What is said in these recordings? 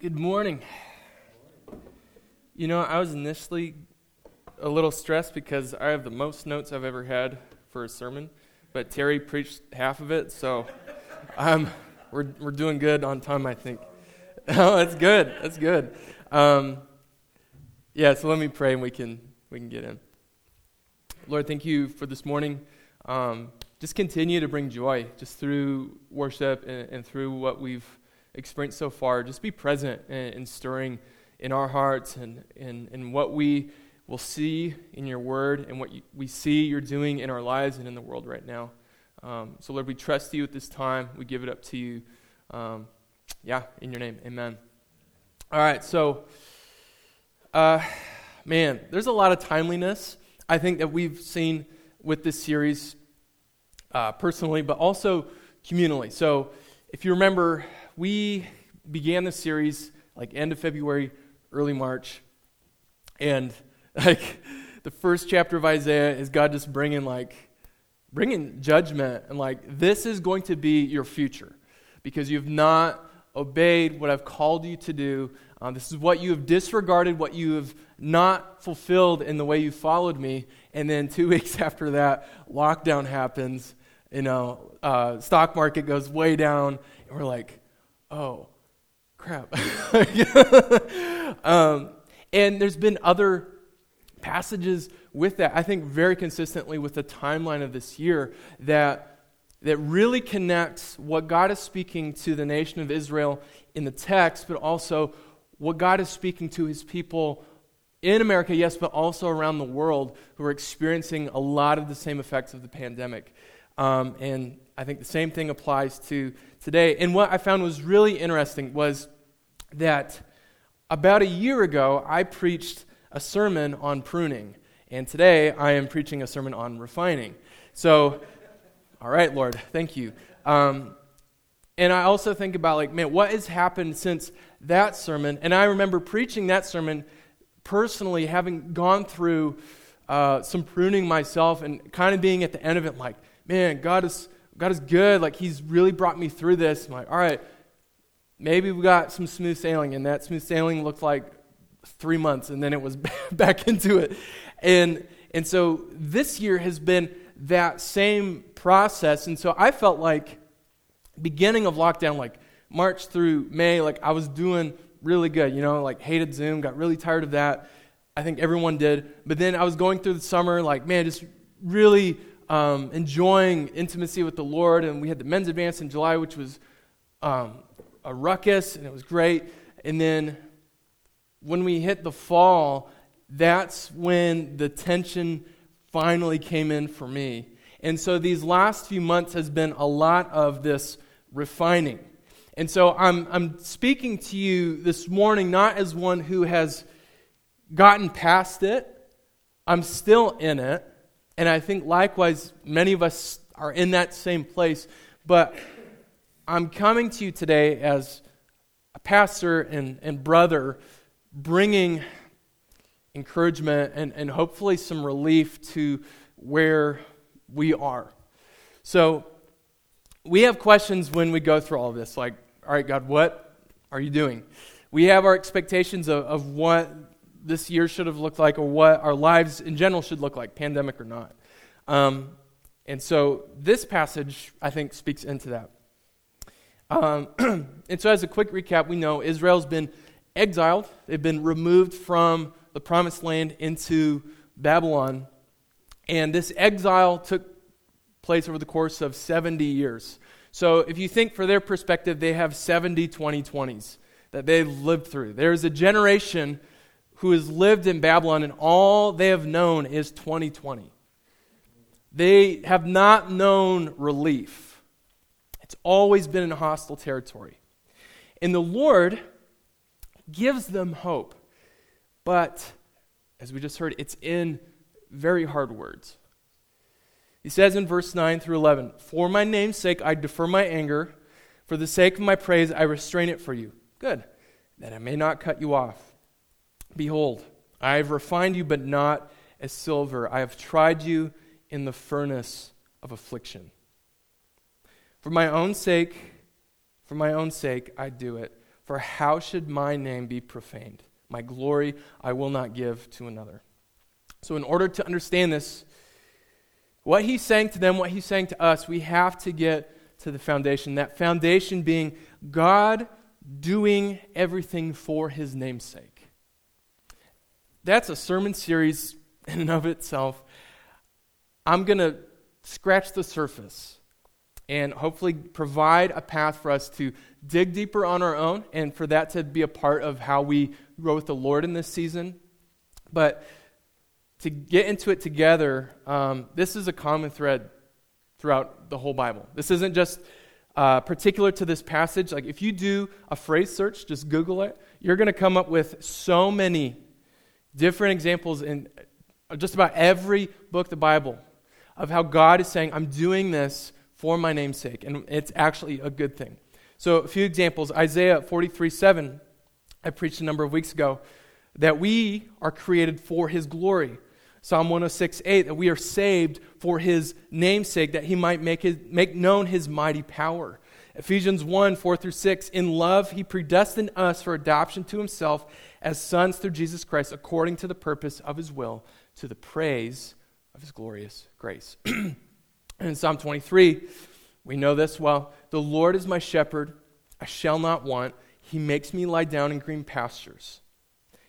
Good morning. You know, I was initially a little stressed because I have the most notes I've ever had for a sermon, but Terry preached half of it, so um, we're, we're doing good on time, I think. oh, that's good. That's good. Um, yeah, so let me pray and we can, we can get in. Lord, thank you for this morning. Um, just continue to bring joy just through worship and, and through what we've experienced so far, just be present and, and stirring in our hearts and in and what we will see in your word and what you, we see you're doing in our lives and in the world right now. Um, so, Lord, we trust you at this time. We give it up to you. Um, yeah, in your name. Amen. All right, so, uh, man, there's a lot of timeliness, I think, that we've seen with this series uh, personally, but also communally. So, if you remember, we began the series like end of February, early March, and like the first chapter of Isaiah is God just bringing like bringing judgment and like this is going to be your future because you've not obeyed what I've called you to do. Um, this is what you have disregarded, what you have not fulfilled in the way you followed me. And then two weeks after that, lockdown happens. You know, uh, stock market goes way down, and we're like, oh, crap. um, and there's been other passages with that, I think very consistently with the timeline of this year, that, that really connects what God is speaking to the nation of Israel in the text, but also what God is speaking to his people in America, yes, but also around the world who are experiencing a lot of the same effects of the pandemic. Um, and I think the same thing applies to today. And what I found was really interesting was that about a year ago, I preached a sermon on pruning. And today, I am preaching a sermon on refining. So, all right, Lord, thank you. Um, and I also think about, like, man, what has happened since that sermon? And I remember preaching that sermon personally, having gone through uh, some pruning myself and kind of being at the end of it, like, man, God is God is good. Like, He's really brought me through this. I'm like, all right, maybe we got some smooth sailing. And that smooth sailing looked like three months, and then it was back into it. And, and so this year has been that same process. And so I felt like, beginning of lockdown, like March through May, like I was doing really good. You know, like hated Zoom, got really tired of that. I think everyone did. But then I was going through the summer, like, man, just really um, enjoying intimacy with the Lord, and we had the men's advance in July, which was um, a ruckus, and it was great. And then when we hit the fall, that's when the tension finally came in for me. And so these last few months has been a lot of this refining. And so I'm, I'm speaking to you this morning not as one who has gotten past it, I'm still in it. And I think likewise, many of us are in that same place. But I'm coming to you today as a pastor and, and brother, bringing encouragement and, and hopefully some relief to where we are. So, we have questions when we go through all of this, like, all right, God, what are you doing? We have our expectations of, of what this year should have looked like or what our lives in general should look like, pandemic or not. Um, and so this passage, I think, speaks into that. Um, and so, as a quick recap, we know Israel's been exiled, they've been removed from the promised land into Babylon. And this exile took place over the course of 70 years. So, if you think for their perspective, they have 70 2020s that they've lived through. There's a generation who has lived in Babylon, and all they have known is 2020. They have not known relief. It's always been in hostile territory. And the Lord gives them hope. But, as we just heard, it's in very hard words. He says in verse 9 through 11 For my name's sake, I defer my anger. For the sake of my praise, I restrain it for you. Good, that I may not cut you off. Behold, I have refined you, but not as silver. I have tried you in the furnace of affliction. For my own sake, for my own sake, I do it. For how should my name be profaned? My glory I will not give to another. So, in order to understand this, what he's saying to them, what he's saying to us, we have to get to the foundation. That foundation being God doing everything for his namesake. That's a sermon series in and of itself. I'm going to scratch the surface and hopefully provide a path for us to dig deeper on our own and for that to be a part of how we grow with the Lord in this season. But to get into it together, um, this is a common thread throughout the whole Bible. This isn't just uh, particular to this passage. Like if you do a phrase search, just Google it, you're going to come up with so many different examples in uh, just about every book of the Bible of how God is saying, I'm doing this for my name's sake. And it's actually a good thing. So, a few examples Isaiah 43 7, I preached a number of weeks ago, that we are created for his glory. Psalm 106 8, that we are saved for his namesake, that he might make, his, make known his mighty power. Ephesians 1 4 through 6, in love he predestined us for adoption to himself as sons through Jesus Christ, according to the purpose of his will, to the praise of his glorious grace. In Psalm 23, we know this well. The Lord is my shepherd, I shall not want. He makes me lie down in green pastures.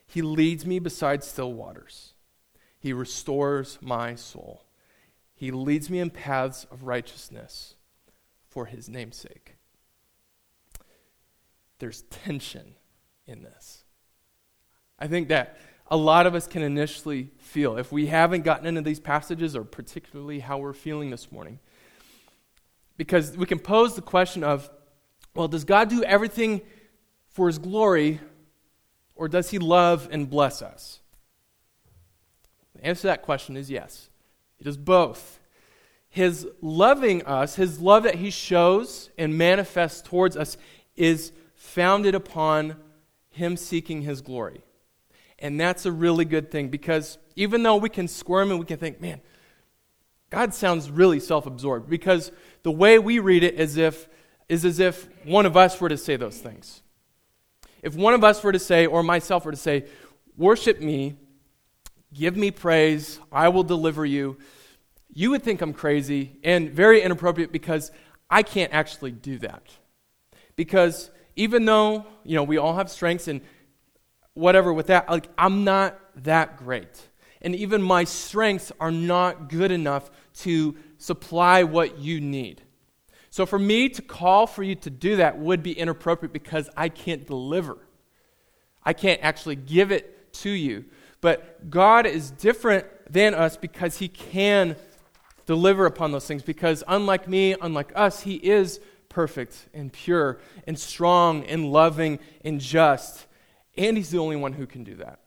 He leads me beside still waters. He restores my soul. He leads me in paths of righteousness for his namesake. There's tension in this. I think that a lot of us can initially feel if we haven't gotten into these passages, or particularly how we're feeling this morning. Because we can pose the question of, well, does God do everything for his glory, or does he love and bless us? The answer to that question is yes. He does both. His loving us, his love that he shows and manifests towards us, is founded upon him seeking his glory. And that's a really good thing because even though we can squirm and we can think, man, God sounds really self absorbed because the way we read it is, if, is as if one of us were to say those things. If one of us were to say, or myself were to say, worship me, give me praise, I will deliver you, you would think I'm crazy and very inappropriate because I can't actually do that. Because even though, you know, we all have strengths and whatever with that. Like, I'm not that great. And even my strengths are not good enough to supply what you need. So, for me to call for you to do that would be inappropriate because I can't deliver. I can't actually give it to you. But God is different than us because He can deliver upon those things. Because unlike me, unlike us, He is perfect and pure and strong and loving and just. And he's the only one who can do that.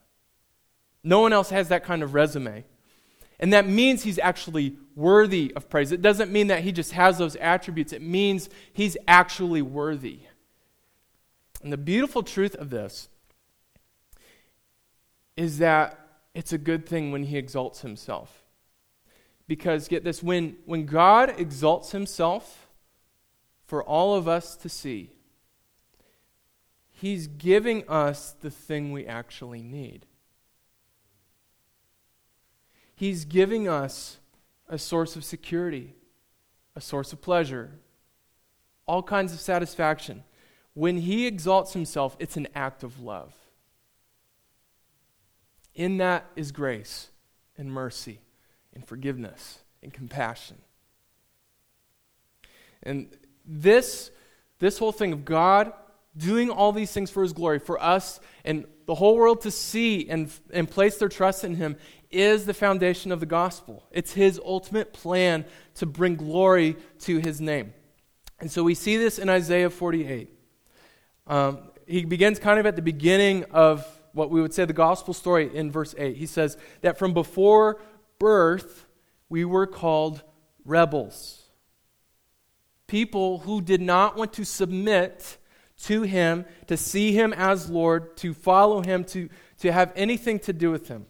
No one else has that kind of resume. And that means he's actually worthy of praise. It doesn't mean that he just has those attributes, it means he's actually worthy. And the beautiful truth of this is that it's a good thing when he exalts himself. Because, get this, when, when God exalts himself for all of us to see, He's giving us the thing we actually need. He's giving us a source of security, a source of pleasure, all kinds of satisfaction. When He exalts Himself, it's an act of love. In that is grace and mercy and forgiveness and compassion. And this, this whole thing of God doing all these things for his glory, for us and the whole world to see and, and place their trust in him, is the foundation of the gospel. It's his ultimate plan to bring glory to his name. And so we see this in Isaiah 48. Um, he begins kind of at the beginning of what we would say the gospel story in verse 8. He says that from before birth, we were called rebels. People who did not want to submit to him, to see him as Lord, to follow him, to, to have anything to do with him.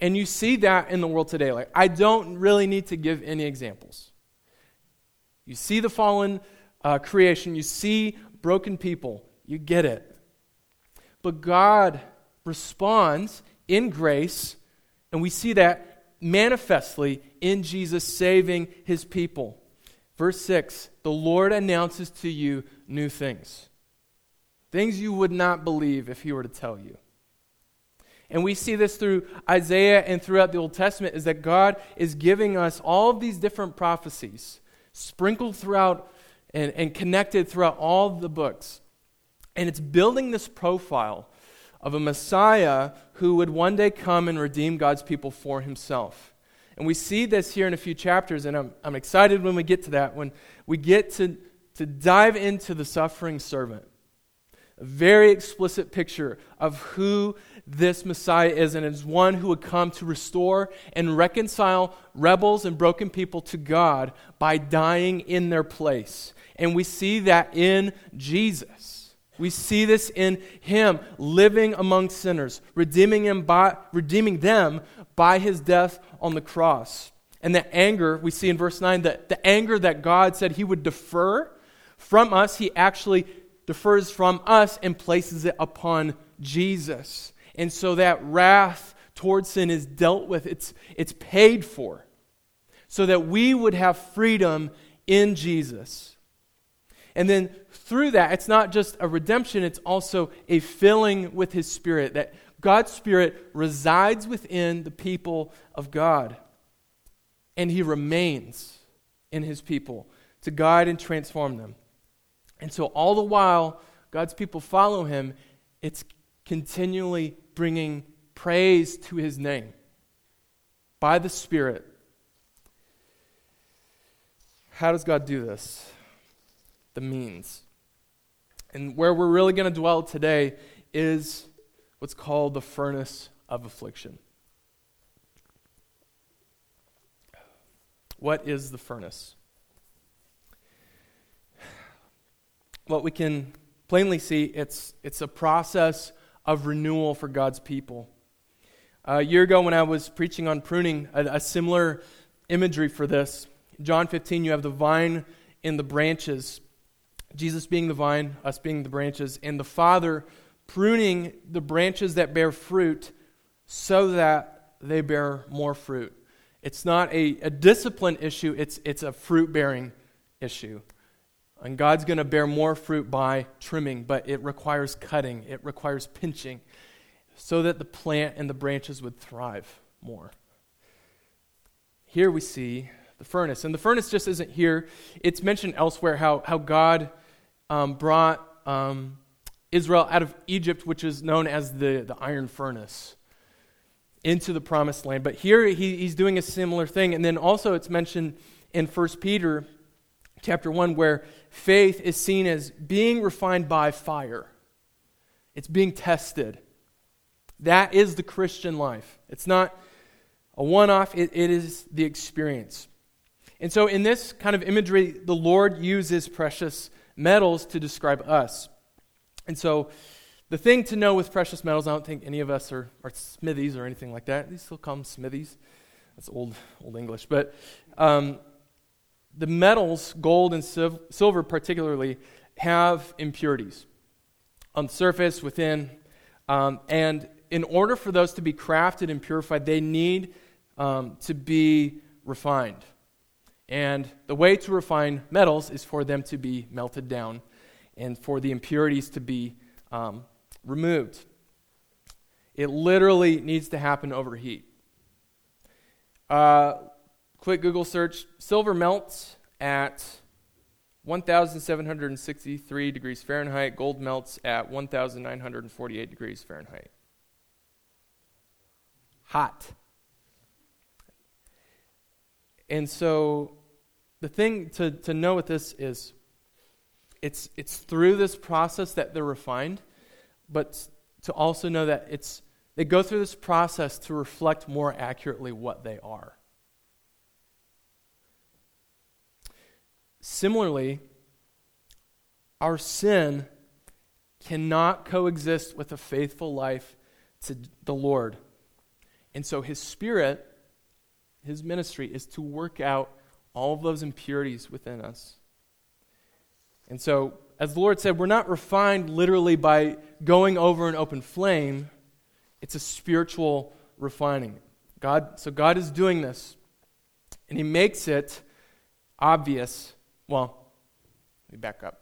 And you see that in the world today. Like, I don't really need to give any examples. You see the fallen uh, creation, you see broken people. You get it. But God responds in grace, and we see that manifestly in Jesus saving his people. Verse 6 The Lord announces to you new things, things you would not believe if he were to tell you. And we see this through Isaiah and throughout the Old Testament is that God is giving us all of these different prophecies sprinkled throughout and, and connected throughout all the books. And it's building this profile of a Messiah who would one day come and redeem God's people for himself. And we see this here in a few chapters, and I'm, I'm excited when we get to that, when we get to, to dive into the suffering servant. A very explicit picture of who this Messiah is, and is one who would come to restore and reconcile rebels and broken people to God by dying in their place. And we see that in Jesus. We see this in him living among sinners, redeeming, him by, redeeming them by his death on the cross. And the anger, we see in verse 9, that the anger that God said he would defer from us, he actually defers from us and places it upon Jesus. And so that wrath towards sin is dealt with, it's, it's paid for, so that we would have freedom in Jesus. And then through that, it's not just a redemption, it's also a filling with His Spirit, that God's Spirit resides within the people of God. And He remains in His people to guide and transform them. And so, all the while God's people follow Him, it's continually bringing praise to His name by the Spirit. How does God do this? The means. And where we're really going to dwell today is what's called the furnace of affliction. What is the furnace? What we can plainly see, it's, it's a process of renewal for God's people. a year ago, when I was preaching on pruning, a, a similar imagery for this, John 15, you have the vine and the branches. Jesus being the vine, us being the branches, and the Father pruning the branches that bear fruit so that they bear more fruit. It's not a, a discipline issue, it's, it's a fruit bearing issue. And God's going to bear more fruit by trimming, but it requires cutting, it requires pinching, so that the plant and the branches would thrive more. Here we see the furnace. And the furnace just isn't here, it's mentioned elsewhere how, how God um, brought um, Israel out of Egypt, which is known as the, the iron furnace, into the promised land. But here he, he's doing a similar thing. And then also it's mentioned in 1 Peter chapter 1 where faith is seen as being refined by fire, it's being tested. That is the Christian life. It's not a one off, it, it is the experience. And so, in this kind of imagery, the Lord uses precious metals to describe us. And so, the thing to know with precious metals, I don't think any of us are, are smithies or anything like that. These still them smithies. That's old, old English. But um, the metals, gold and sil- silver particularly, have impurities on the surface, within. Um, and in order for those to be crafted and purified, they need um, to be refined. And the way to refine metals is for them to be melted down and for the impurities to be um, removed. It literally needs to happen over heat. Uh, quick Google search silver melts at 1,763 degrees Fahrenheit, gold melts at 1,948 degrees Fahrenheit. Hot. And so the thing to, to know with this is it's, it's through this process that they're refined, but to also know that it's, they go through this process to reflect more accurately what they are. Similarly, our sin cannot coexist with a faithful life to the Lord. And so his spirit his ministry is to work out all of those impurities within us. And so as the Lord said, we're not refined literally by going over an open flame, it's a spiritual refining. God, so God is doing this, and He makes it obvious. Well, let me back up.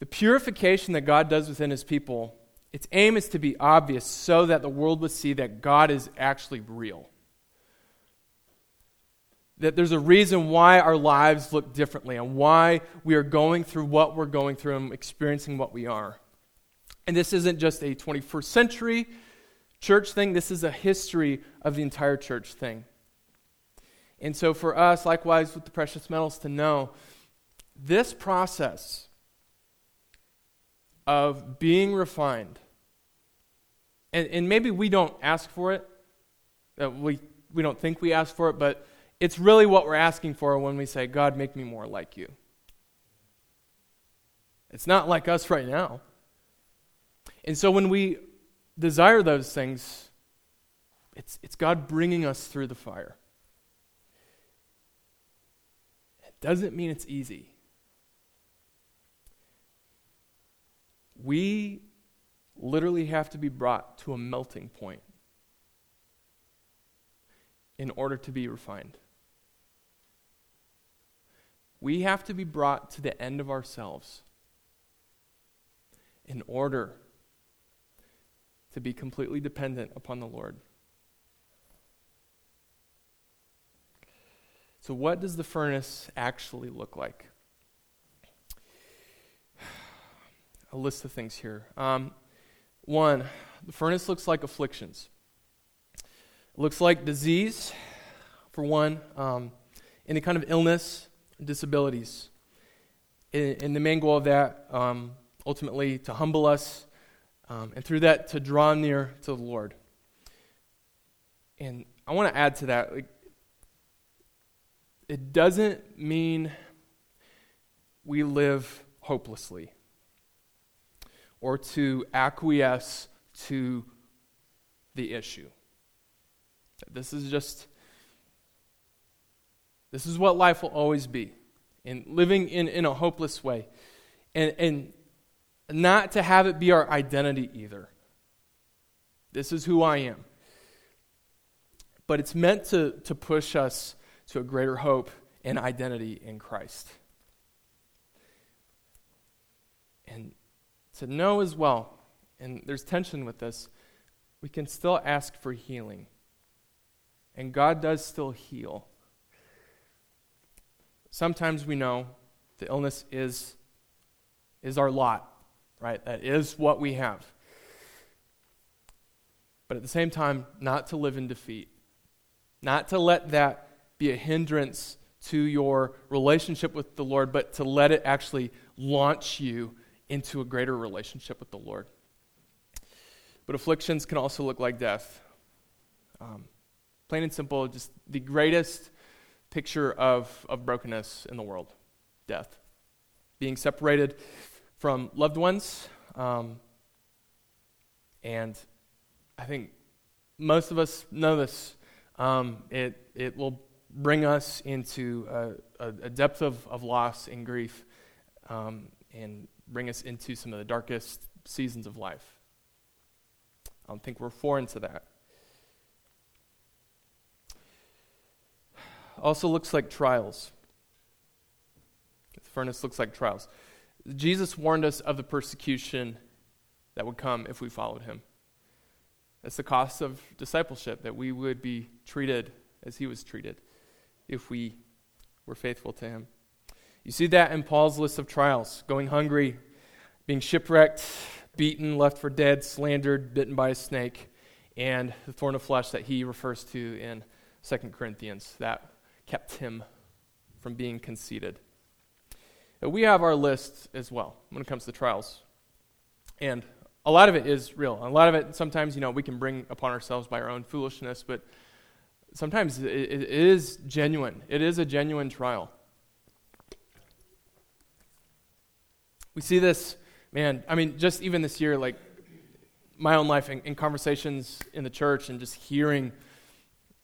The purification that God does within His people, its aim is to be obvious so that the world would see that God is actually real. That there's a reason why our lives look differently and why we are going through what we're going through and experiencing what we are. And this isn't just a 21st century church thing, this is a history of the entire church thing. And so, for us, likewise with the precious metals, to know this process of being refined, and, and maybe we don't ask for it, uh, we, we don't think we ask for it, but it's really what we're asking for when we say, God, make me more like you. It's not like us right now. And so when we desire those things, it's, it's God bringing us through the fire. It doesn't mean it's easy. We literally have to be brought to a melting point in order to be refined. We have to be brought to the end of ourselves in order to be completely dependent upon the Lord. So, what does the furnace actually look like? A list of things here. Um, one, the furnace looks like afflictions. It looks like disease, for one, um, any kind of illness, disabilities. And, and the main goal of that, um, ultimately, to humble us um, and through that to draw near to the Lord. And I want to add to that, like, it doesn't mean we live hopelessly or to acquiesce to the issue. This is just, this is what life will always be. And living in, in a hopeless way. And, and not to have it be our identity either. This is who I am. But it's meant to, to push us to a greater hope and identity in Christ. And to know as well, and there's tension with this, we can still ask for healing. And God does still heal. Sometimes we know the illness is, is our lot right? That is what we have. But at the same time, not to live in defeat, not to let that be a hindrance to your relationship with the Lord, but to let it actually launch you into a greater relationship with the Lord. But afflictions can also look like death. Um, plain and simple, just the greatest picture of, of brokenness in the world death. Being separated from loved ones. Um, and I think most of us know this. Um, it, it will bring us into a, a, depth of, of loss and grief um, and bring us into some of the darkest seasons of life. I don't think we're foreign to that. Also looks like trials. The furnace looks like trials. Jesus warned us of the persecution that would come if we followed him. That's the cost of discipleship, that we would be treated as he was treated if we were faithful to him. You see that in Paul's list of trials going hungry, being shipwrecked, beaten, left for dead, slandered, bitten by a snake, and the thorn of flesh that he refers to in 2 Corinthians that kept him from being conceited we have our list as well when it comes to trials. And a lot of it is real. A lot of it, sometimes, you know, we can bring upon ourselves by our own foolishness, but sometimes it, is genuine. It is a genuine trial. We see this, man, I mean, just even this year, like my own life in, in conversations in the church and just hearing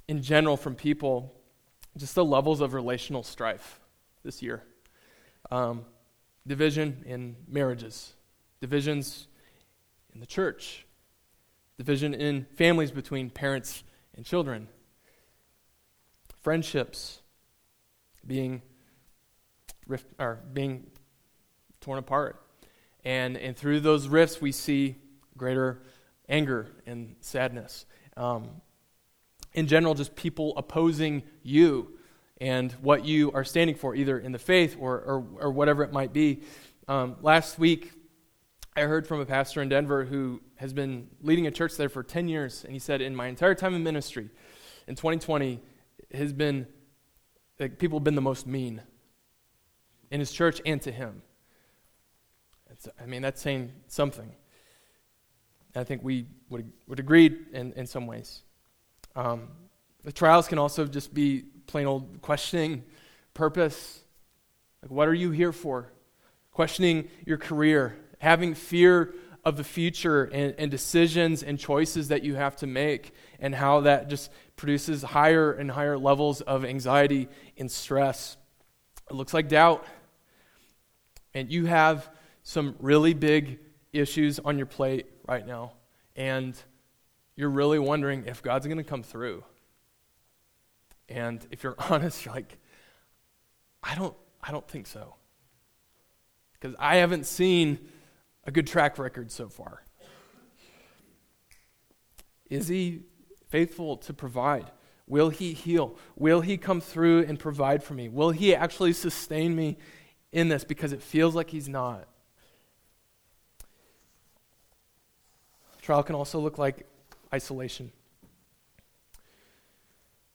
in general from people just the levels of relational strife this year. Um, division in marriages, divisions in the church, division in families between parents and children, friendships being rift, or being torn apart. And, and through those rifts, we see greater anger and sadness. Um, in general, just people opposing you and what you are standing for, either in the faith or, or, or whatever it might be. Um, last week, I heard from a pastor in Denver who has been leading a church there for 10 years, and he said, In my entire time in ministry, in 2020, has been, like, people have been the most mean in his church and to him. It's, I mean, that's saying something. I think we would, would agree in, in some ways. Um, the trials can also just be plain old questioning purpose. Like, what are you here for? Questioning your career, having fear of the future and, and decisions and choices that you have to make, and how that just produces higher and higher levels of anxiety and stress. It looks like doubt. And you have some really big issues on your plate right now, and you're really wondering if God's going to come through. And if you're honest, you're like, I don't, I don't think so. Because I haven't seen a good track record so far. Is he faithful to provide? Will he heal? Will he come through and provide for me? Will he actually sustain me in this? Because it feels like he's not. Trial can also look like isolation,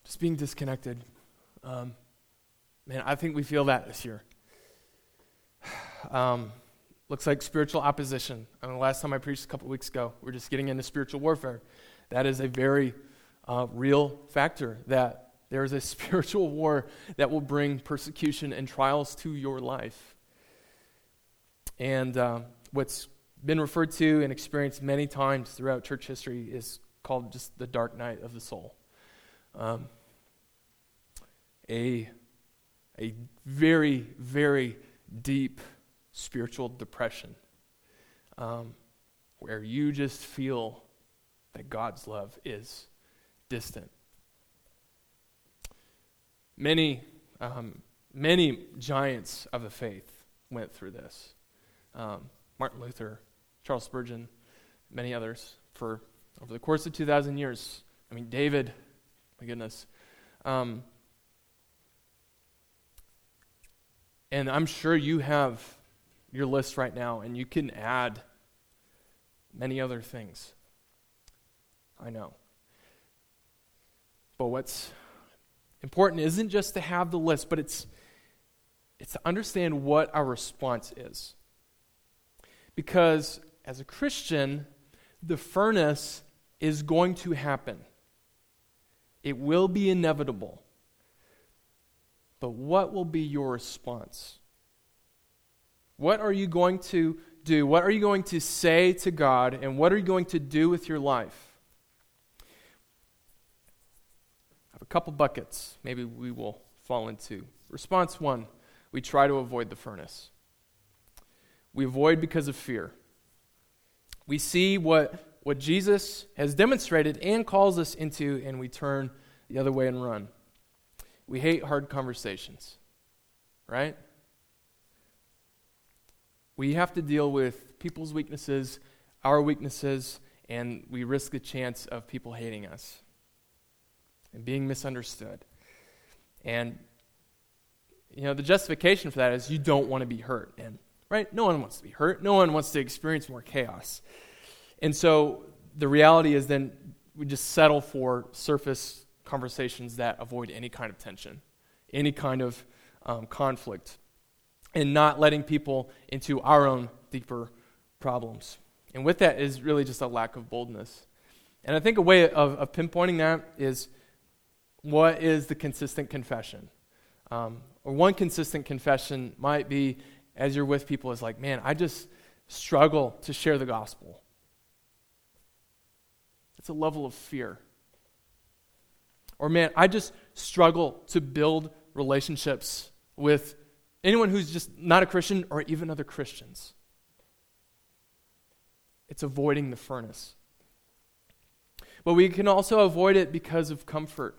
just being disconnected. Um, man, I think we feel that this year. Um, looks like spiritual opposition. I mean, the last time I preached a couple weeks ago, we are just getting into spiritual warfare. That is a very uh, real factor that there is a spiritual war that will bring persecution and trials to your life. And uh, what's been referred to and experienced many times throughout church history is called just the dark night of the soul. Um, a, a very, very deep spiritual depression um, where you just feel that God's love is distant. Many, um, many giants of the faith went through this. Um, Martin Luther, Charles Spurgeon, many others for over the course of 2,000 years. I mean, David, my goodness. Um, and I'm sure you have your list right now, and you can add many other things. I know. But what's important isn't just to have the list, but it's, it's to understand what our response is. Because as a Christian, the furnace is going to happen. It will be inevitable. But what will be your response? What are you going to do? What are you going to say to God? And what are you going to do with your life? I have a couple buckets maybe we will fall into. Response one we try to avoid the furnace. We avoid because of fear. We see what what Jesus has demonstrated and calls us into, and we turn the other way and run. We hate hard conversations, right? We have to deal with people's weaknesses, our weaknesses, and we risk the chance of people hating us and being misunderstood. And you know, the justification for that is you don't want to be hurt. And right? No one wants to be hurt. No one wants to experience more chaos. And so the reality is then we just settle for surface conversations that avoid any kind of tension, any kind of um, conflict, and not letting people into our own deeper problems. And with that is really just a lack of boldness. And I think a way of, of pinpointing that is what is the consistent confession? Um, or one consistent confession might be as you're with people is like, man, I just struggle to share the gospel. It's a level of fear. Or, man, I just struggle to build relationships with anyone who's just not a Christian or even other Christians. It's avoiding the furnace. But we can also avoid it because of comfort,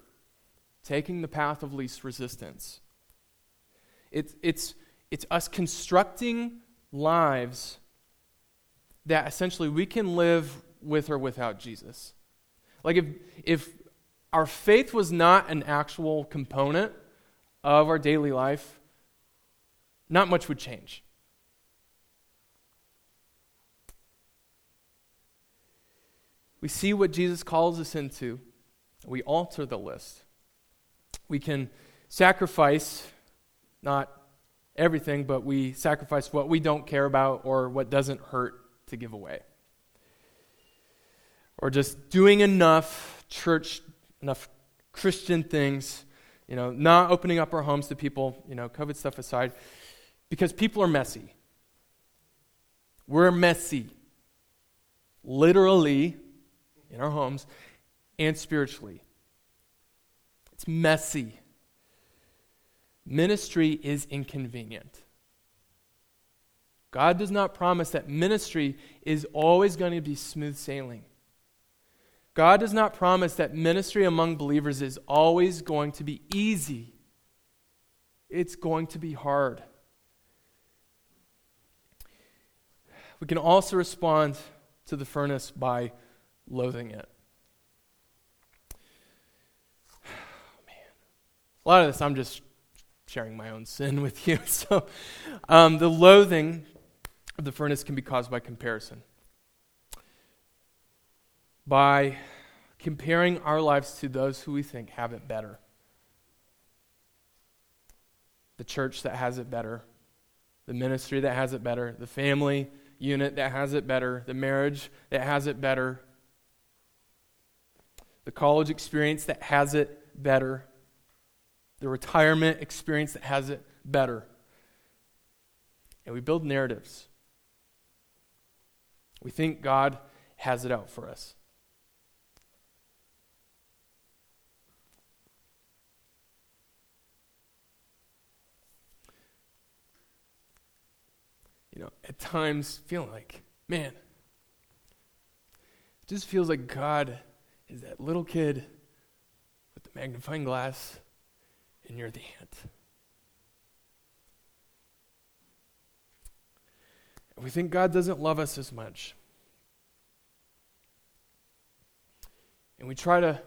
taking the path of least resistance. It's, it's, it's us constructing lives that essentially we can live with or without Jesus. Like if, if our faith was not an actual component of our daily life, not much would change. We see what Jesus calls us into, we alter the list. We can sacrifice not everything, but we sacrifice what we don't care about or what doesn't hurt to give away. Or just doing enough church, enough Christian things, you know, not opening up our homes to people, you know, COVID stuff aside, because people are messy. We're messy. Literally, in our homes, and spiritually. Messy. Ministry is inconvenient. God does not promise that ministry is always going to be smooth sailing. God does not promise that ministry among believers is always going to be easy. It's going to be hard. We can also respond to the furnace by loathing it. A lot of this, I'm just sharing my own sin with you. So, um, the loathing of the furnace can be caused by comparison. By comparing our lives to those who we think have it better. The church that has it better, the ministry that has it better, the family unit that has it better, the marriage that has it better, the college experience that has it better, the retirement experience that has it better. And we build narratives. We think God has it out for us. You know, at times feeling like, man, it just feels like God is that little kid with the magnifying glass, and you're the ant. We think God doesn't love us as much. And we try to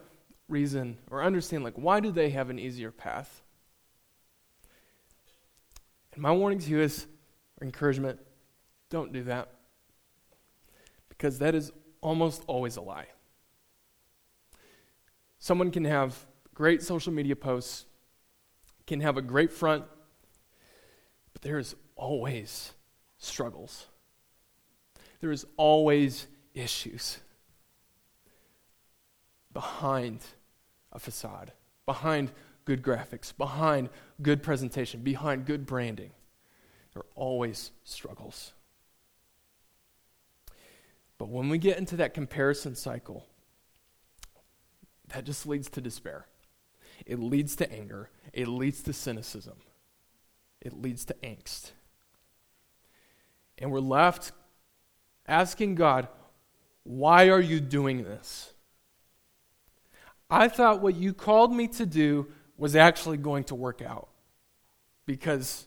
reason or understand, like, why do they have an easier path? And my warning to you is, or encouragement, don't do that. Because that is almost always a lie. Someone can have great social media posts, can have a great front, but there's always struggles. There is always issues behind a facade, behind good graphics, behind good presentation, behind good branding. There are always struggles. But when we get into that comparison cycle, that just leads to despair. It leads to anger. It leads to cynicism. It leads to angst. And we're left asking God, why are you doing this? I thought what you called me to do was actually going to work out because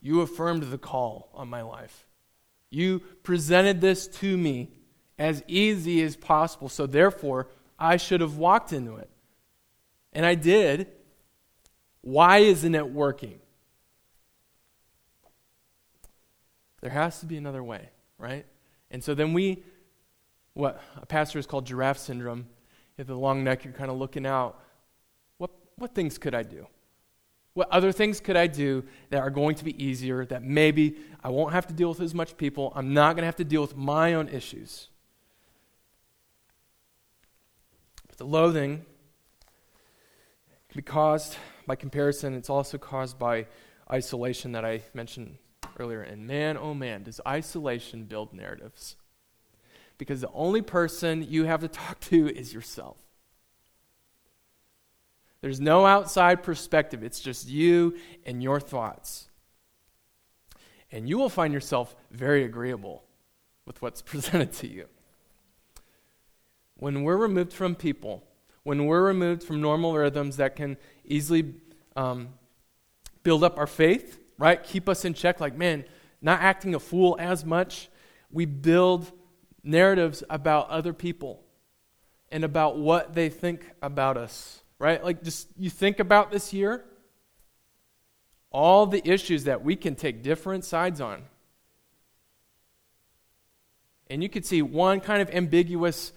you affirmed the call on my life. You presented this to me as easy as possible. So, therefore, I should have walked into it. And I did. Why isn't it working? There has to be another way, right? And so then we, what a pastor is called giraffe syndrome. You have the long neck, you're kind of looking out. What, what things could I do? What other things could I do that are going to be easier, that maybe I won't have to deal with as much people? I'm not going to have to deal with my own issues. But the loathing can be caused by comparison. It's also caused by isolation that I mentioned earlier. And man, oh man, does isolation build narratives. Because the only person you have to talk to is yourself. There's no outside perspective, it's just you and your thoughts. and you will find yourself very agreeable with what's presented to you. When we're removed from people, when we're removed from normal rhythms that can easily um, build up our faith, right? Keep us in check, like, man, not acting a fool as much. We build narratives about other people and about what they think about us, right? Like, just you think about this year, all the issues that we can take different sides on. And you could see one kind of ambiguous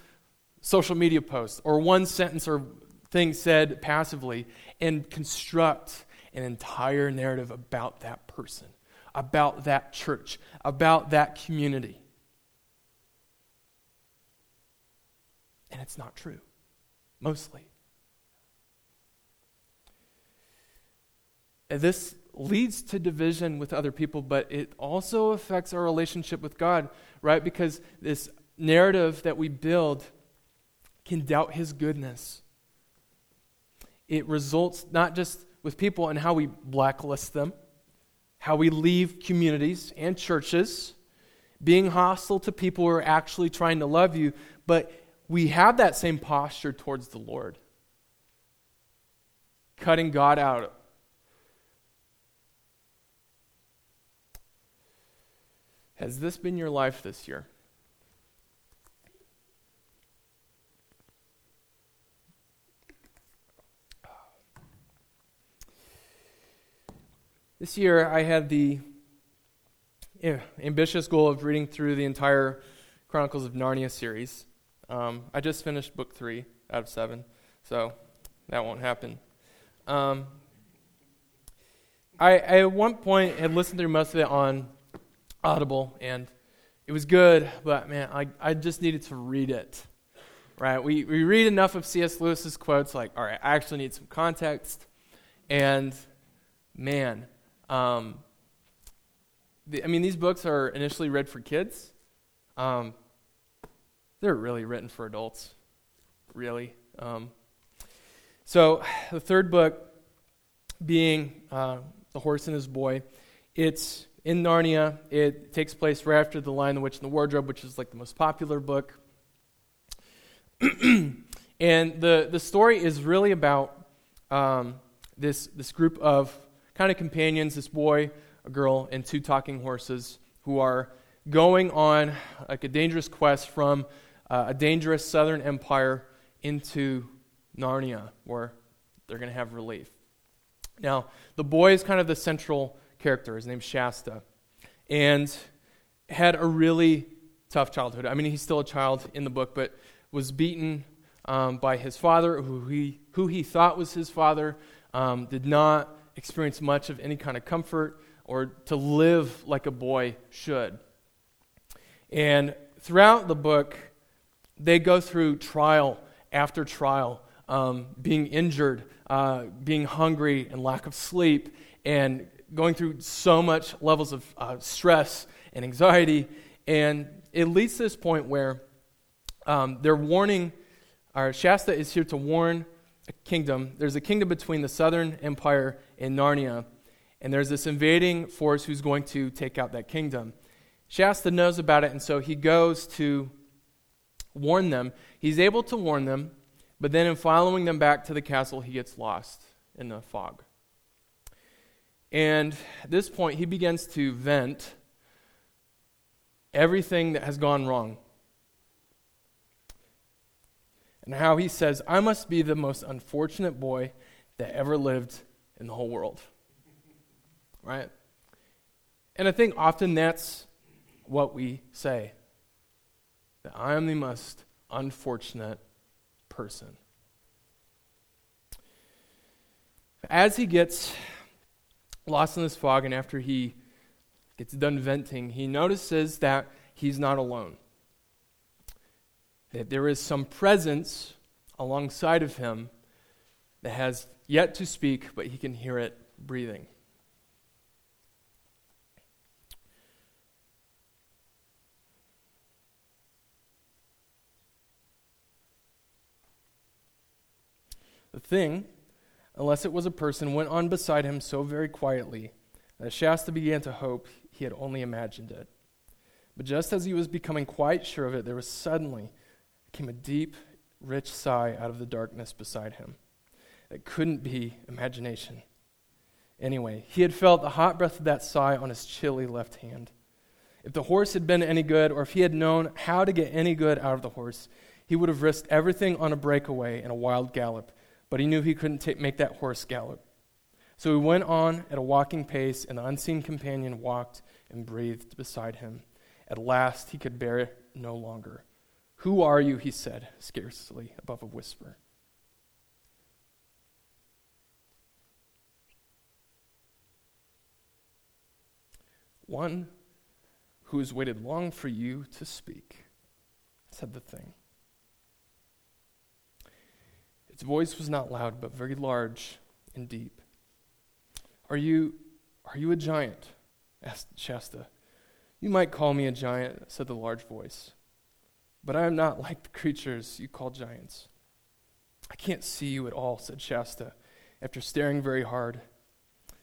social media post or one sentence or thing said passively and construct an entire narrative about that person, about that church, about that community. And it's not true, mostly. This leads to division with other people, but it also affects our relationship with God, right? Because this narrative that we build can doubt His goodness. It results not just with people and how we blacklist them, how we leave communities and churches, being hostile to people who are actually trying to love you, but we have that same posture towards the Lord. Cutting God out Has this been your life this year? This year, I had the yeah, ambitious goal of reading through the entire Chronicles of Narnia series. Um, I just finished book three out of seven, so that won't happen. Um, I, I, at one point had listened through most of it on Audible, and it was good, but man, I, I just needed to read it. Right? We, we read enough of C.S. Lewis's quotes, like, all right, I actually need some context. And man, um, the, I mean, these books are initially read for kids. Um, they're really written for adults, really. Um, so, the third book being uh, The Horse and His Boy, it's in Narnia. It takes place right after The Lion, the Witch, and the Wardrobe, which is like the most popular book. and the, the story is really about um, this, this group of kind of companions this boy, a girl, and two talking horses who are going on like a dangerous quest from uh, a dangerous southern empire into Narnia, where they're going to have relief. Now, the boy is kind of the central character. His name's Shasta. And had a really tough childhood. I mean, he's still a child in the book, but was beaten um, by his father, who he, who he thought was his father, um, did not experience much of any kind of comfort or to live like a boy should. And throughout the book, they go through trial after trial, um, being injured, uh, being hungry, and lack of sleep, and going through so much levels of uh, stress and anxiety. And it leads to this point where um, they're warning, our Shasta is here to warn a kingdom. There's a kingdom between the southern empire and Narnia, and there's this invading force who's going to take out that kingdom. Shasta knows about it, and so he goes to warn them. He's able to warn them, but then in following them back to the castle, he gets lost in the fog. And at this point, he begins to vent everything that has gone wrong. And how he says, I must be the most unfortunate boy that ever lived in the whole world. Right? And I think often that's what we say that I am the most unfortunate person. As he gets lost in this fog, and after he gets done venting, he notices that he's not alone. That there is some presence alongside of him that has yet to speak, but he can hear it breathing. The thing unless it was a person, went on beside him so very quietly that Shasta began to hope he had only imagined it. But just as he was becoming quite sure of it, there was suddenly came a deep, rich sigh out of the darkness beside him. It couldn't be imagination. Anyway, he had felt the hot breath of that sigh on his chilly left hand. If the horse had been any good, or if he had known how to get any good out of the horse, he would have risked everything on a breakaway and a wild gallop, but he knew he couldn't t- make that horse gallop. So he went on at a walking pace, and the unseen companion walked and breathed beside him. At last he could bear it no longer. Who are you? he said, scarcely above a whisper. One who has waited long for you to speak, said the thing. Its voice was not loud, but very large and deep. Are you, are you a giant? asked Shasta. You might call me a giant, said the large voice, but I am not like the creatures you call giants. I can't see you at all, said Shasta, after staring very hard.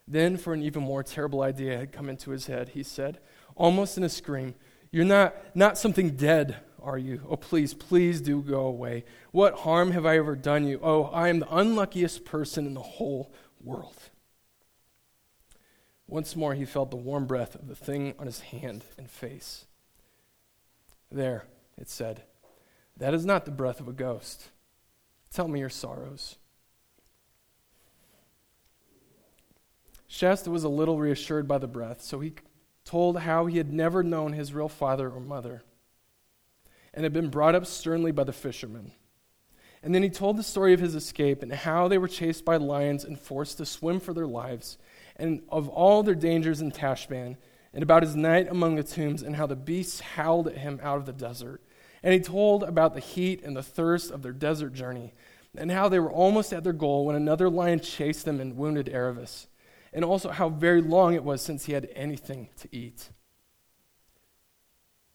Then, for an even more terrible idea had come into his head, he said, almost in a scream, You're not, not something dead, are you? Oh, please, please do go away. What harm have I ever done you? Oh, I am the unluckiest person in the whole world. Once more, he felt the warm breath of the thing on his hand and face. There, it said, that is not the breath of a ghost. Tell me your sorrows. Shasta was a little reassured by the breath, so he told how he had never known his real father or mother and had been brought up sternly by the fishermen. And then he told the story of his escape and how they were chased by lions and forced to swim for their lives, and of all their dangers in Tashbaan, and about his night among the tombs, and how the beasts howled at him out of the desert. And he told about the heat and the thirst of their desert journey, and how they were almost at their goal when another lion chased them and wounded Aravis and also how very long it was since he had anything to eat.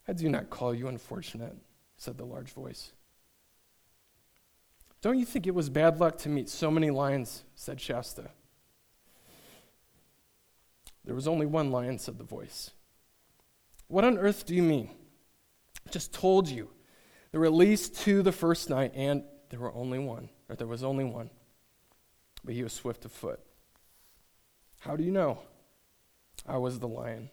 I do not call you unfortunate, said the large voice. Don't you think it was bad luck to meet so many lions? said Shasta. There was only one lion, said the voice. What on earth do you mean? I just told you. There were at least two the first night, and there were only one, or there was only one. But he was swift of foot. How do you know? I was the lion.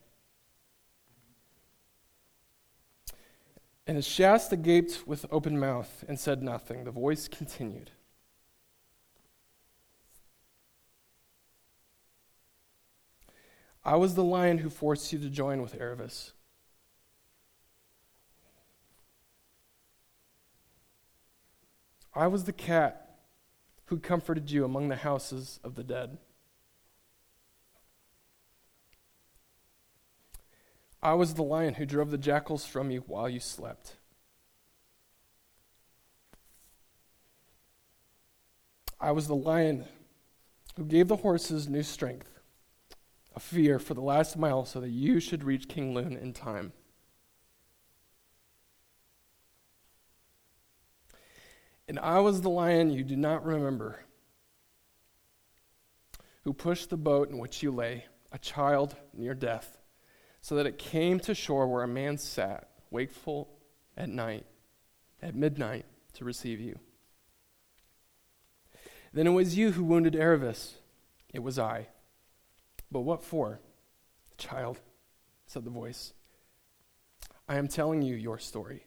And as Shasta gaped with open mouth and said nothing, the voice continued. I was the lion who forced you to join with Aravis. I was the cat who comforted you among the houses of the dead. I was the lion who drove the jackals from you while you slept. I was the lion who gave the horses new strength, a fear for the last mile so that you should reach King Lune in time. And I was the lion you do not remember, who pushed the boat in which you lay, a child near death so that it came to shore where a man sat, wakeful at night, at midnight, to receive you. Then it was you who wounded Aravis. It was I. But what for? Child, said the voice. I am telling you your story,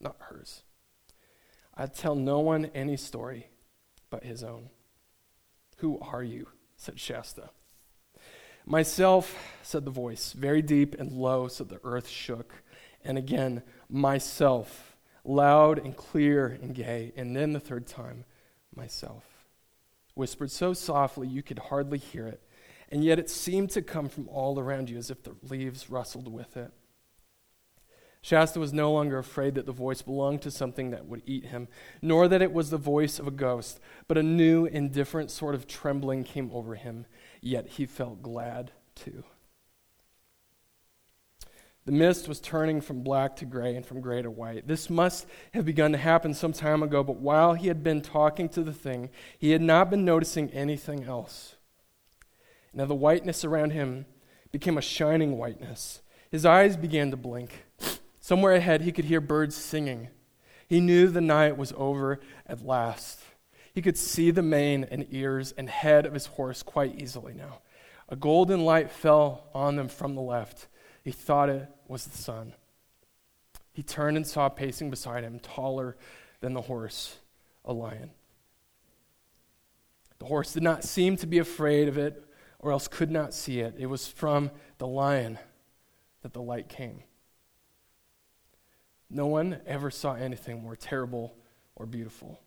not hers. I tell no one any story but his own. Who are you? said Shasta. Myself, said the voice, very deep and low, so the earth shook. And again, myself, loud and clear and gay. And then the third time, myself, whispered so softly you could hardly hear it. And yet it seemed to come from all around you as if the leaves rustled with it. Shasta was no longer afraid that the voice belonged to something that would eat him, nor that it was the voice of a ghost, but a new and different sort of trembling came over him yet he felt glad too. The mist was turning from black to gray and from gray to white. This must have begun to happen some time ago, but while he had been talking to the thing, he had not been noticing anything else. Now the whiteness around him became a shining whiteness. His eyes began to blink. Somewhere ahead, he could hear birds singing. He knew the night was over at last. He could see the mane and ears and head of his horse quite easily now. A golden light fell on them from the left. He thought it was the sun. He turned and saw pacing beside him, taller than the horse, a lion. The horse did not seem to be afraid of it, or else could not see it. It was from the lion that the light came. No one ever saw anything more terrible or beautiful.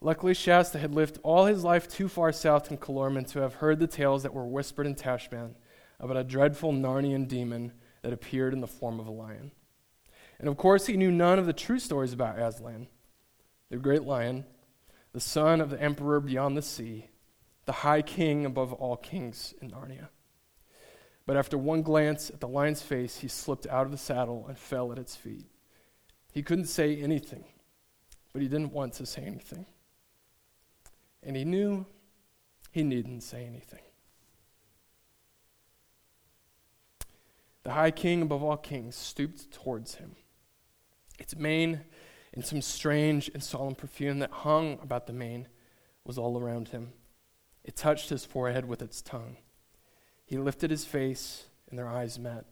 Luckily, Shasta had lived all his life too far south in Calormen to have heard the tales that were whispered in Tashbaan about a dreadful Narnian demon that appeared in the form of a lion. And of course, he knew none of the true stories about Aslan, the great lion, the son of the emperor beyond the sea, the high king above all kings in Narnia. But after one glance at the lion's face, he slipped out of the saddle and fell at its feet. He couldn't say anything, but he didn't want to say anything. And he knew he needn't say anything. The high king above all kings stooped towards him. Its mane and some strange and solemn perfume that hung about the mane was all around him. It touched his forehead with its tongue. He lifted his face, and their eyes met.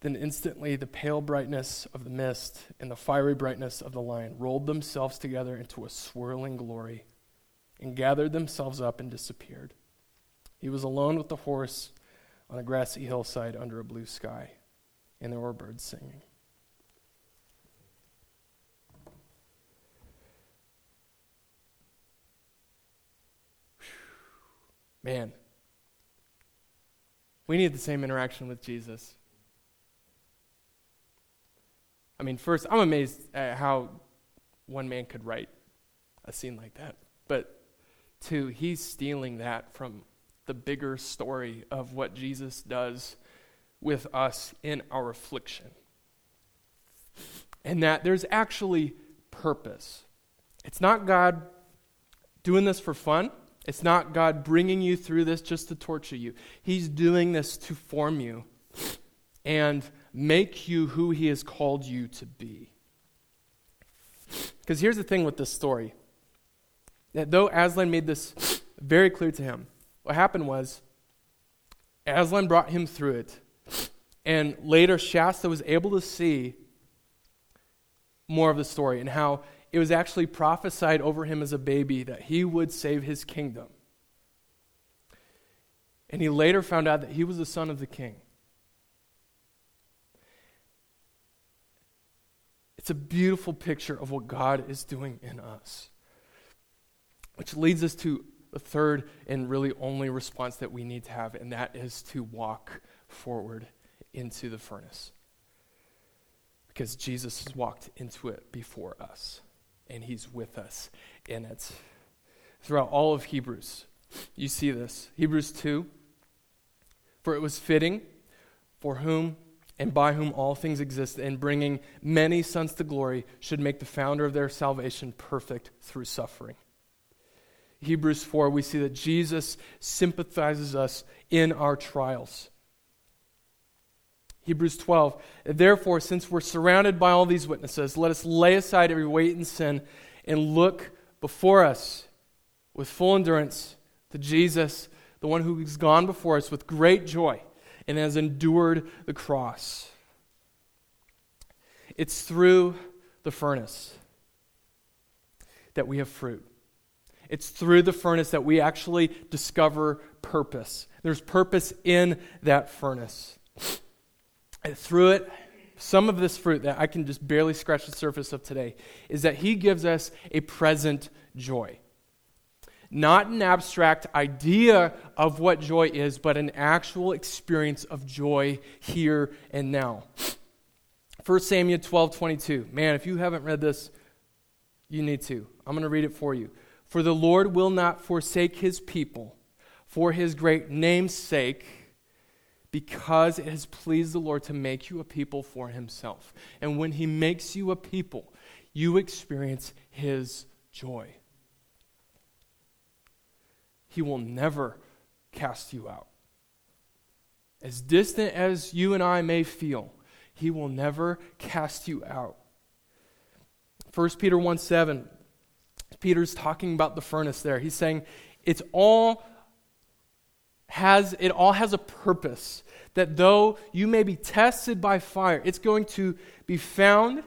Then instantly the pale brightness of the mist and the fiery brightness of the lion rolled themselves together into a swirling glory and gathered themselves up and disappeared. He was alone with the horse on a grassy hillside under a blue sky, and there were birds singing. Man, we need the same interaction with Jesus. I mean, first, I'm amazed at how one man could write a scene like that. But two, he's stealing that from the bigger story of what Jesus does with us in our affliction. And that there's actually purpose. It's not God doing this for fun. It's not God bringing you through this just to torture you. He's doing this to form you and make you who He has called you to be. Because here's the thing with this story that though Aslan made this very clear to him, what happened was Aslan brought him through it. And later, Shasta was able to see more of the story and how it was actually prophesied over him as a baby that he would save his kingdom. And he later found out that he was the son of the king. It's a beautiful picture of what God is doing in us. Which leads us to the third and really only response that we need to have, and that is to walk forward into the furnace. Because Jesus has walked into it before us and He's with us in it. Throughout all of Hebrews, you see this. Hebrews 2 For it was fitting for whom and by whom all things exist, and bringing many sons to glory, should make the founder of their salvation perfect through suffering. Hebrews 4, we see that Jesus sympathizes us in our trials. Hebrews 12. Therefore, since we're surrounded by all these witnesses, let us lay aside every weight and sin and look before us with full endurance to Jesus, the one who has gone before us with great joy and has endured the cross. It's through the furnace that we have fruit. It's through the furnace that we actually discover purpose. There's purpose in that furnace. And through it, some of this fruit that I can just barely scratch the surface of today is that He gives us a present joy. Not an abstract idea of what joy is, but an actual experience of joy here and now. 1 Samuel 12 22. Man, if you haven't read this, you need to. I'm going to read it for you. For the Lord will not forsake his people for his great name's sake because it has pleased the Lord to make you a people for himself. And when he makes you a people, you experience his joy. He will never cast you out. As distant as you and I may feel, he will never cast you out. 1 Peter 1 7, Peter's talking about the furnace there. He's saying it's all has it all has a purpose that though you may be tested by fire, it's going to be found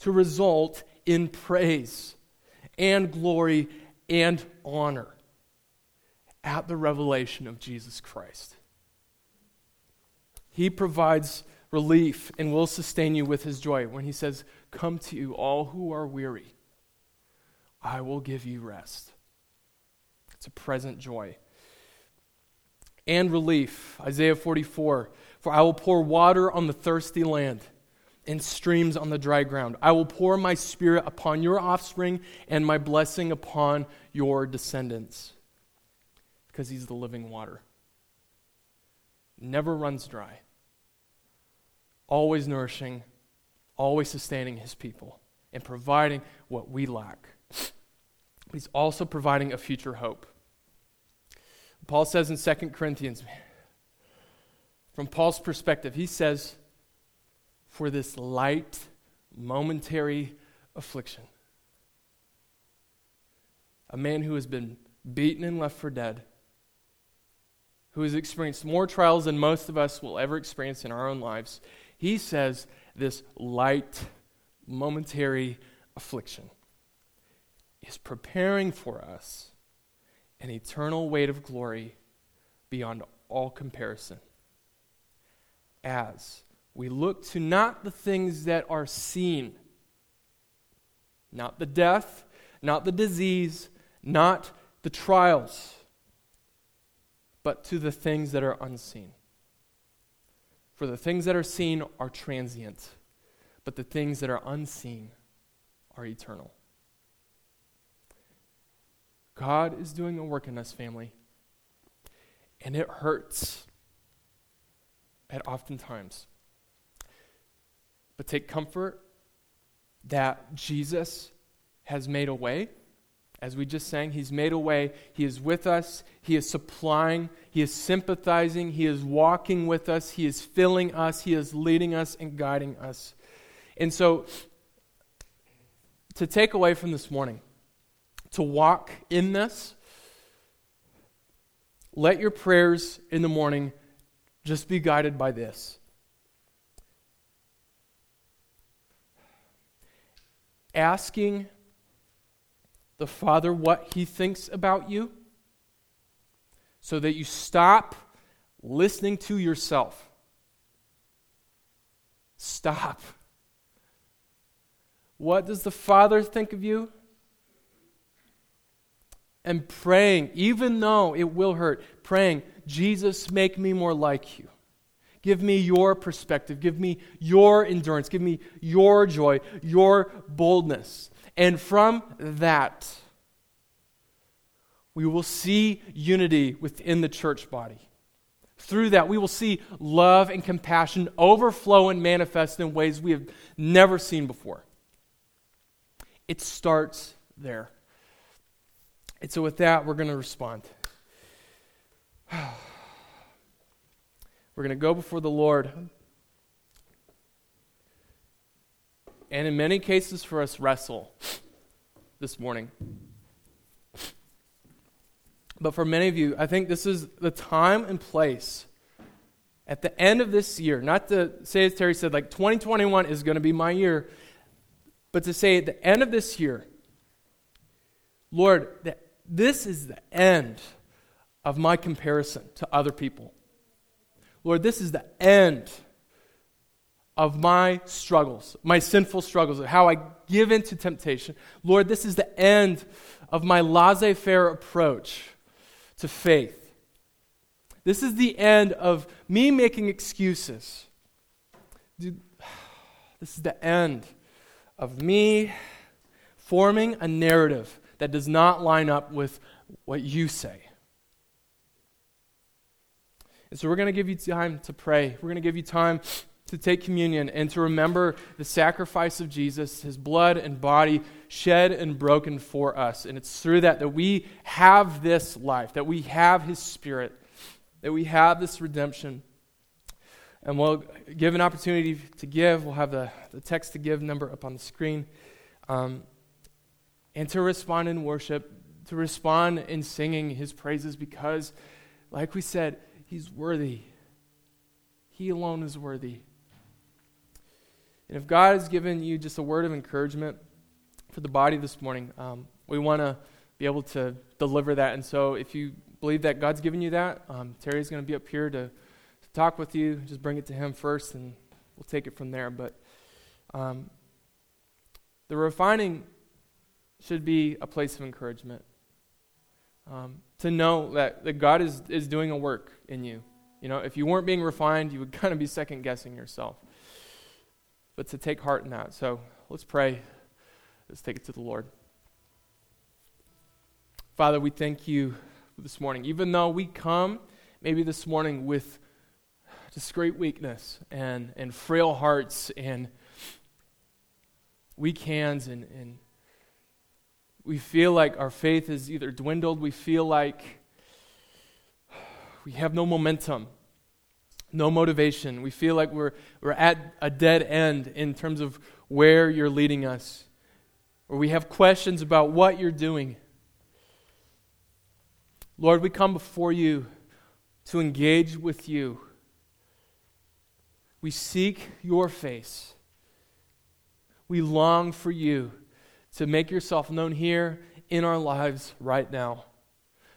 to result in praise and glory and honor at the revelation of Jesus Christ. He provides relief and will sustain you with his joy when he says, Come to you, all who are weary. I will give you rest. It's a present joy. And relief. Isaiah 44 For I will pour water on the thirsty land and streams on the dry ground. I will pour my spirit upon your offspring and my blessing upon your descendants. Because he's the living water. Never runs dry. Always nourishing, always sustaining his people, and providing what we lack. He's also providing a future hope. Paul says in 2 Corinthians, from Paul's perspective, he says, for this light, momentary affliction. A man who has been beaten and left for dead, who has experienced more trials than most of us will ever experience in our own lives, he says this light, momentary affliction is preparing for us an eternal weight of glory beyond all comparison. As we look to not the things that are seen, not the death, not the disease, not the trials, but to the things that are unseen. For the things that are seen are transient, but the things that are unseen are eternal. God is doing a work in us, family, and it hurts at oftentimes. But take comfort that Jesus has made a way. As we just sang, He's made a way. He is with us. He is supplying. He is sympathizing. He is walking with us. He is filling us. He is leading us and guiding us. And so, to take away from this morning, to walk in this, let your prayers in the morning just be guided by this asking the Father what He thinks about you so that you stop listening to yourself. Stop. What does the Father think of you? And praying, even though it will hurt, praying, Jesus, make me more like you. Give me your perspective. Give me your endurance. Give me your joy, your boldness. And from that, we will see unity within the church body. Through that, we will see love and compassion overflow and manifest in ways we have never seen before. It starts there. And so, with that, we're going to respond. We're going to go before the Lord. And in many cases, for us, wrestle this morning. But for many of you, I think this is the time and place at the end of this year, not to say, as Terry said, like 2021 is going to be my year, but to say at the end of this year, Lord, this is the end of my comparison to other people. Lord, this is the end of my struggles, my sinful struggles, of how I give in to temptation. Lord, this is the end of my laissez faire approach to faith. This is the end of me making excuses. Dude, this is the end of me forming a narrative that does not line up with what you say. And so we're going to give you time to pray. We're going to give you time to take communion and to remember the sacrifice of Jesus, his blood and body shed and broken for us. And it's through that that we have this life, that we have his spirit. that we have this redemption. And we'll give an opportunity to give. We'll have the, the text to give number up on the screen. Um, and to respond in worship, to respond in singing his praises because, like we said, he's worthy. He alone is worthy. And if God has given you just a word of encouragement for the body this morning, um, we want to be able to deliver that. And so if you believe that God's given you that, um, Terry's going to be up here to, to, talk with you. Just bring it to him first, and we'll take it from there. But um, the refining should be a place of encouragement. Um, to know that, that God is, is doing a work in you. You know, if you weren't being refined, you would kind of be second guessing yourself. But to take heart in that. So let's pray. Let's take it to the Lord. Father, we thank you this morning. Even though we come maybe this morning with just great weakness and, and frail hearts and weak hands and, and we feel like our faith is either dwindled, we feel like we have no momentum, no motivation. We feel like we're, we're at a dead end in terms of where you're leading us, or we have questions about what you're doing. Lord, we come before you to engage with you. We seek your face. We long for you to make yourself known here in our lives right now.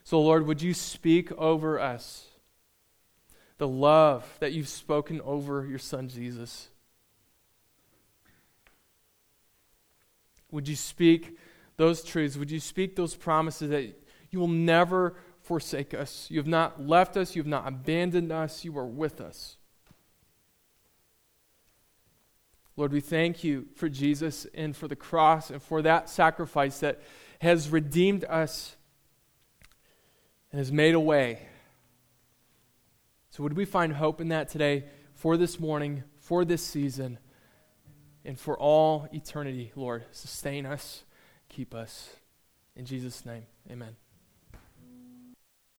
So, Lord, would you speak over us the love that you've spoken over your son Jesus? Would you speak those truths? Would you speak those promises that you will never forsake us? You have not left us, you have not abandoned us, you are with us. Lord, we thank you for Jesus and for the cross and for that sacrifice that has redeemed us and has made a way. So, would we find hope in that today for this morning, for this season, and for all eternity, Lord? Sustain us, keep us. In Jesus' name, amen.